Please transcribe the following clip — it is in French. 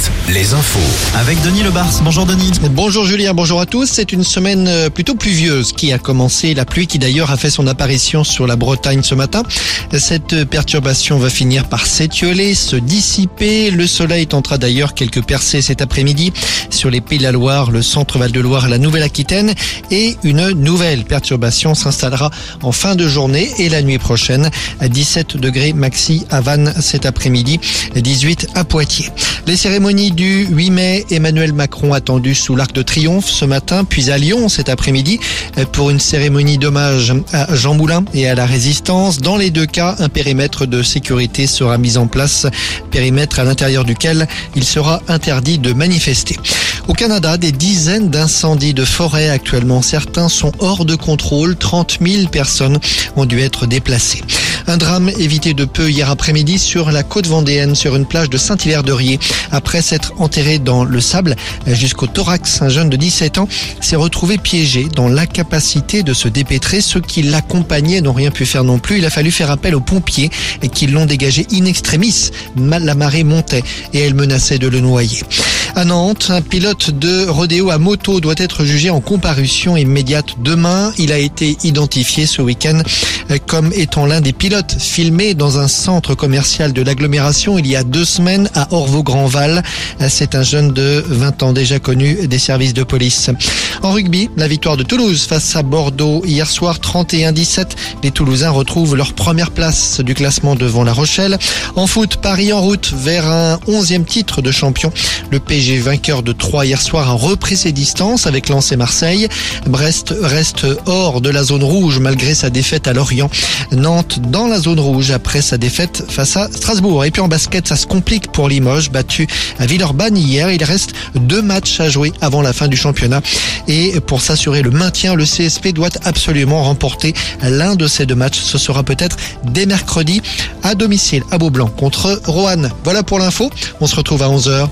7, les infos. Avec Denis Lebars. Bonjour Denis. Bonjour Julien, bonjour à tous. C'est une semaine euh, plutôt pluvieuse qui a commencé. La pluie qui d'ailleurs a fait son apparition sur la Bretagne ce matin. Cette perturbation va finir par s'étioler, se dissiper. Le soleil tentera d'ailleurs quelques percées cet après-midi sur les Pays de la Loire, le centre Val-de-Loire, la Nouvelle-Aquitaine. Et une nouvelle perturbation s'installera en fin de journée et la nuit prochaine à 17 degrés maxi à Vannes cet après-midi, 18 à Poitiers. Les cérémonies du 8 mai, Emmanuel Macron attendu sous l'Arc de Triomphe ce matin, puis à Lyon cet après-midi pour une cérémonie d'hommage à Jean Moulin et à la résistance. Dans les deux cas, un périmètre de sécurité sera mis en place, périmètre à l'intérieur duquel il sera interdit de manifester. Au Canada, des dizaines d'incendies de forêt actuellement. Certains sont hors de contrôle. 30 000 personnes ont dû être déplacées. Un drame évité de peu hier après-midi sur la côte vendéenne, sur une plage de Saint-Hilaire-de-Riez. Après s'être enterré dans le sable jusqu'au thorax, un jeune de 17 ans s'est retrouvé piégé dans l'incapacité de se dépêtrer. Ceux qui l'accompagnaient n'ont rien pu faire non plus. Il a fallu faire appel aux pompiers qui l'ont dégagé in extremis. La marée montait et elle menaçait de le noyer. À Nantes, un pilote de rodéo à moto doit être jugé en comparution immédiate demain. Il a été identifié ce week-end comme étant l'un des pilotes filmés dans un centre commercial de l'agglomération il y a deux semaines à Orvaux-Grandval. C'est un jeune de 20 ans déjà connu des services de police. En rugby, la victoire de Toulouse face à Bordeaux hier soir 31-17. Les Toulousains retrouvent leur première place du classement devant La Rochelle. En foot, Paris en route vers un onzième titre de champion. Le PSG vainqueur de 3 hier soir a repris ses distances avec Lens et Marseille. Brest reste hors de la zone rouge malgré sa défaite à Lorient. Nantes dans la zone rouge après sa défaite face à Strasbourg. Et puis en basket, ça se complique pour Limoges, battu à Villeurbanne hier. Il reste deux matchs à jouer avant la fin du championnat. Et pour s'assurer le maintien, le CSP doit absolument remporter l'un de ces deux matchs. Ce sera peut-être dès mercredi à domicile à Beaublanc contre Roanne. Voilà pour l'info. On se retrouve à 11h.